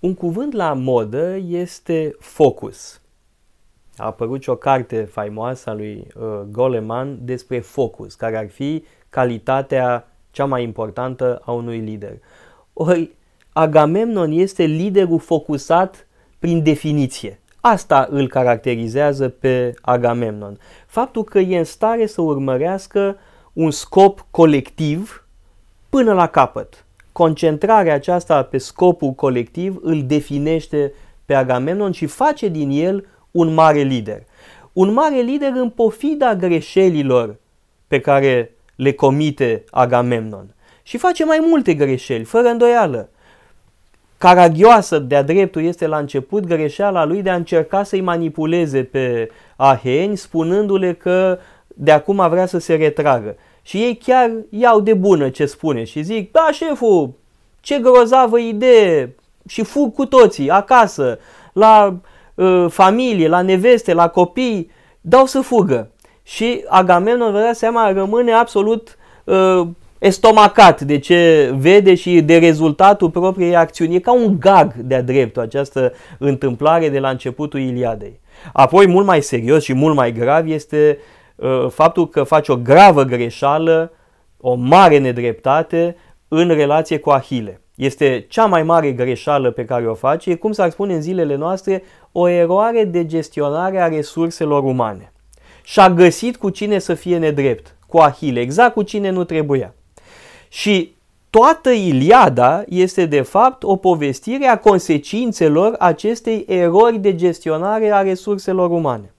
Un cuvânt la modă este focus. A apărut și o carte faimoasă a lui uh, Goleman despre focus, care ar fi calitatea cea mai importantă a unui lider. Ori Agamemnon este liderul focusat prin definiție. Asta îl caracterizează pe Agamemnon. Faptul că e în stare să urmărească un scop colectiv până la capăt. Concentrarea aceasta pe scopul colectiv îl definește pe Agamemnon și face din el un mare lider. Un mare lider în pofida greșelilor pe care le comite Agamemnon. Și face mai multe greșeli, fără îndoială. Caragioasă de-a dreptul este la început greșeala lui de a încerca să-i manipuleze pe aheni, spunându-le că de acum vrea să se retragă. Și ei chiar iau de bună ce spune și zic, da șeful, ce grozavă idee și fug cu toții acasă, la uh, familie, la neveste, la copii, dau să fugă. Și Agamemnon, vă dați seama, rămâne absolut uh, estomacat de ce vede și de rezultatul propriei acțiuni. E ca un gag de-a dreptul această întâmplare de la începutul Iliadei. Apoi, mult mai serios și mult mai grav este uh, faptul că face o gravă greșeală, o mare nedreptate în relație cu Ahile. Este cea mai mare greșeală pe care o face, e cum s-ar spune în zilele noastre, o eroare de gestionare a resurselor umane. Și-a găsit cu cine să fie nedrept, cu Ahile, exact cu cine nu trebuia. Și toată Iliada este de fapt o povestire a consecințelor acestei erori de gestionare a resurselor umane.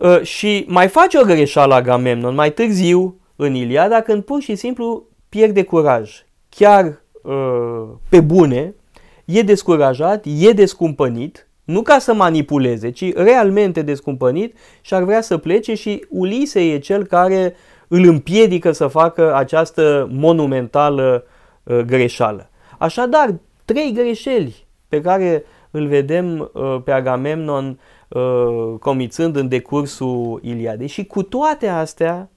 Uh, și mai face o greșeală Agamemnon mai târziu în Iliada când pur și simplu pierde curaj. Chiar uh, pe bune, e descurajat, e descumpănit, nu ca să manipuleze, ci realmente descumpănit și ar vrea să plece și Ulise e cel care uh, îl împiedică să facă această monumentală uh, greșeală. Așadar, trei greșeli pe care îl vedem uh, pe Agamemnon uh, comițând în decursul Iliadei și cu toate astea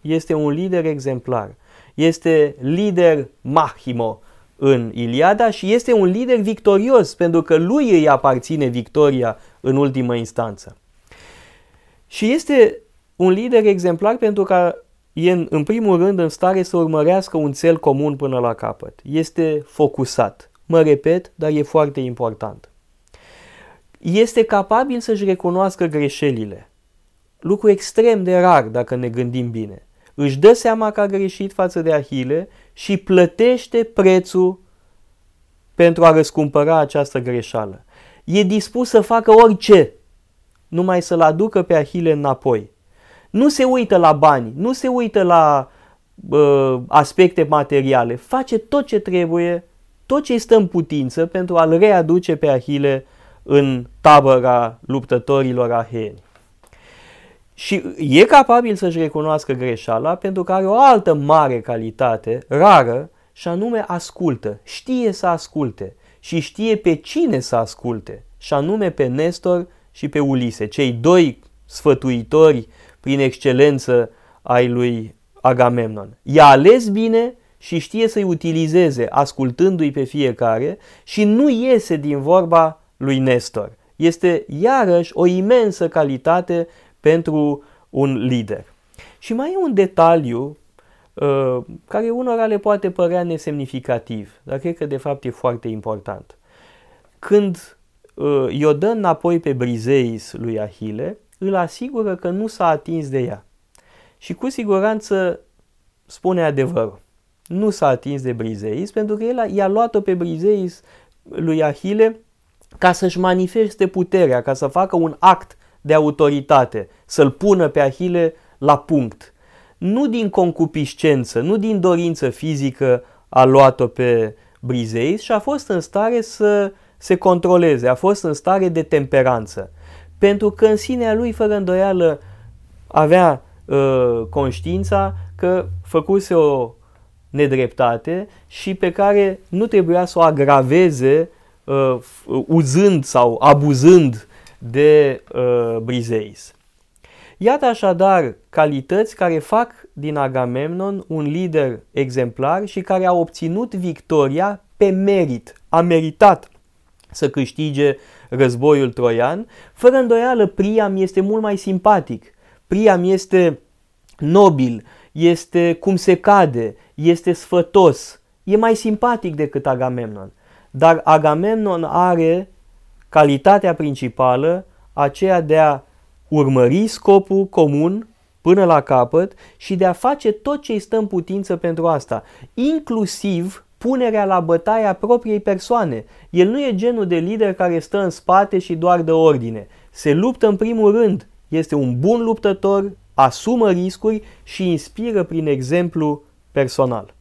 este un lider exemplar. Este lider Mahimo în Iliada și este un lider victorios pentru că lui îi aparține victoria în ultimă instanță. Și este un lider exemplar pentru că e în, în primul rând în stare să urmărească un cel comun până la capăt. Este focusat. Mă repet, dar e foarte important. Este capabil să-și recunoască greșelile. Lucru extrem de rar dacă ne gândim bine. Își dă seama că a greșit față de Ahile și plătește prețul pentru a răscumpăra această greșeală. E dispus să facă orice, numai să-l aducă pe Ahile înapoi. Nu se uită la bani, nu se uită la uh, aspecte materiale, face tot ce trebuie, tot ce stă în putință pentru a-l readuce pe Ahile în tabăra luptătorilor aheni. Și e capabil să-și recunoască greșeala pentru că are o altă mare calitate, rară, și anume ascultă, știe să asculte și știe pe cine să asculte, și anume pe Nestor și pe Ulise, cei doi sfătuitori prin excelență ai lui Agamemnon. I-a ales bine și știe să-i utilizeze ascultându-i pe fiecare și nu iese din vorba lui Nestor. Este iarăși o imensă calitate pentru un lider. Și mai e un detaliu uh, care unora le poate părea nesemnificativ, dar cred că de fapt e foarte important. Când uh, i-o dă înapoi pe Brizeis lui Ahile, îl asigură că nu s-a atins de ea. Și cu siguranță spune adevărul. Nu s-a atins de Brizeis pentru că el i-a luat-o pe Brizeis lui Ahile ca să-și manifeste puterea, ca să facă un act de autoritate, să-l pună pe Ahile la punct. Nu din concupiscență, nu din dorință fizică a luat-o pe Brizeis și a fost în stare să se controleze, a fost în stare de temperanță pentru că în sinea lui, fără îndoială, avea uh, conștiința că făcuse o nedreptate și pe care nu trebuia să o agraveze uh, uzând sau abuzând de uh, Brizeis. Iată așadar calități care fac din Agamemnon un lider exemplar și care a obținut victoria pe merit, a meritat să câștige războiul troian. Fără îndoială, Priam este mult mai simpatic. Priam este nobil, este cum se cade, este sfătos, e mai simpatic decât Agamemnon. Dar Agamemnon are calitatea principală aceea de a urmări scopul comun până la capăt și de a face tot ce îi stă în putință pentru asta, inclusiv punerea la bătaie a propriei persoane. El nu e genul de lider care stă în spate și doar dă ordine. Se luptă în primul rând, este un bun luptător, asumă riscuri și inspiră prin exemplu personal.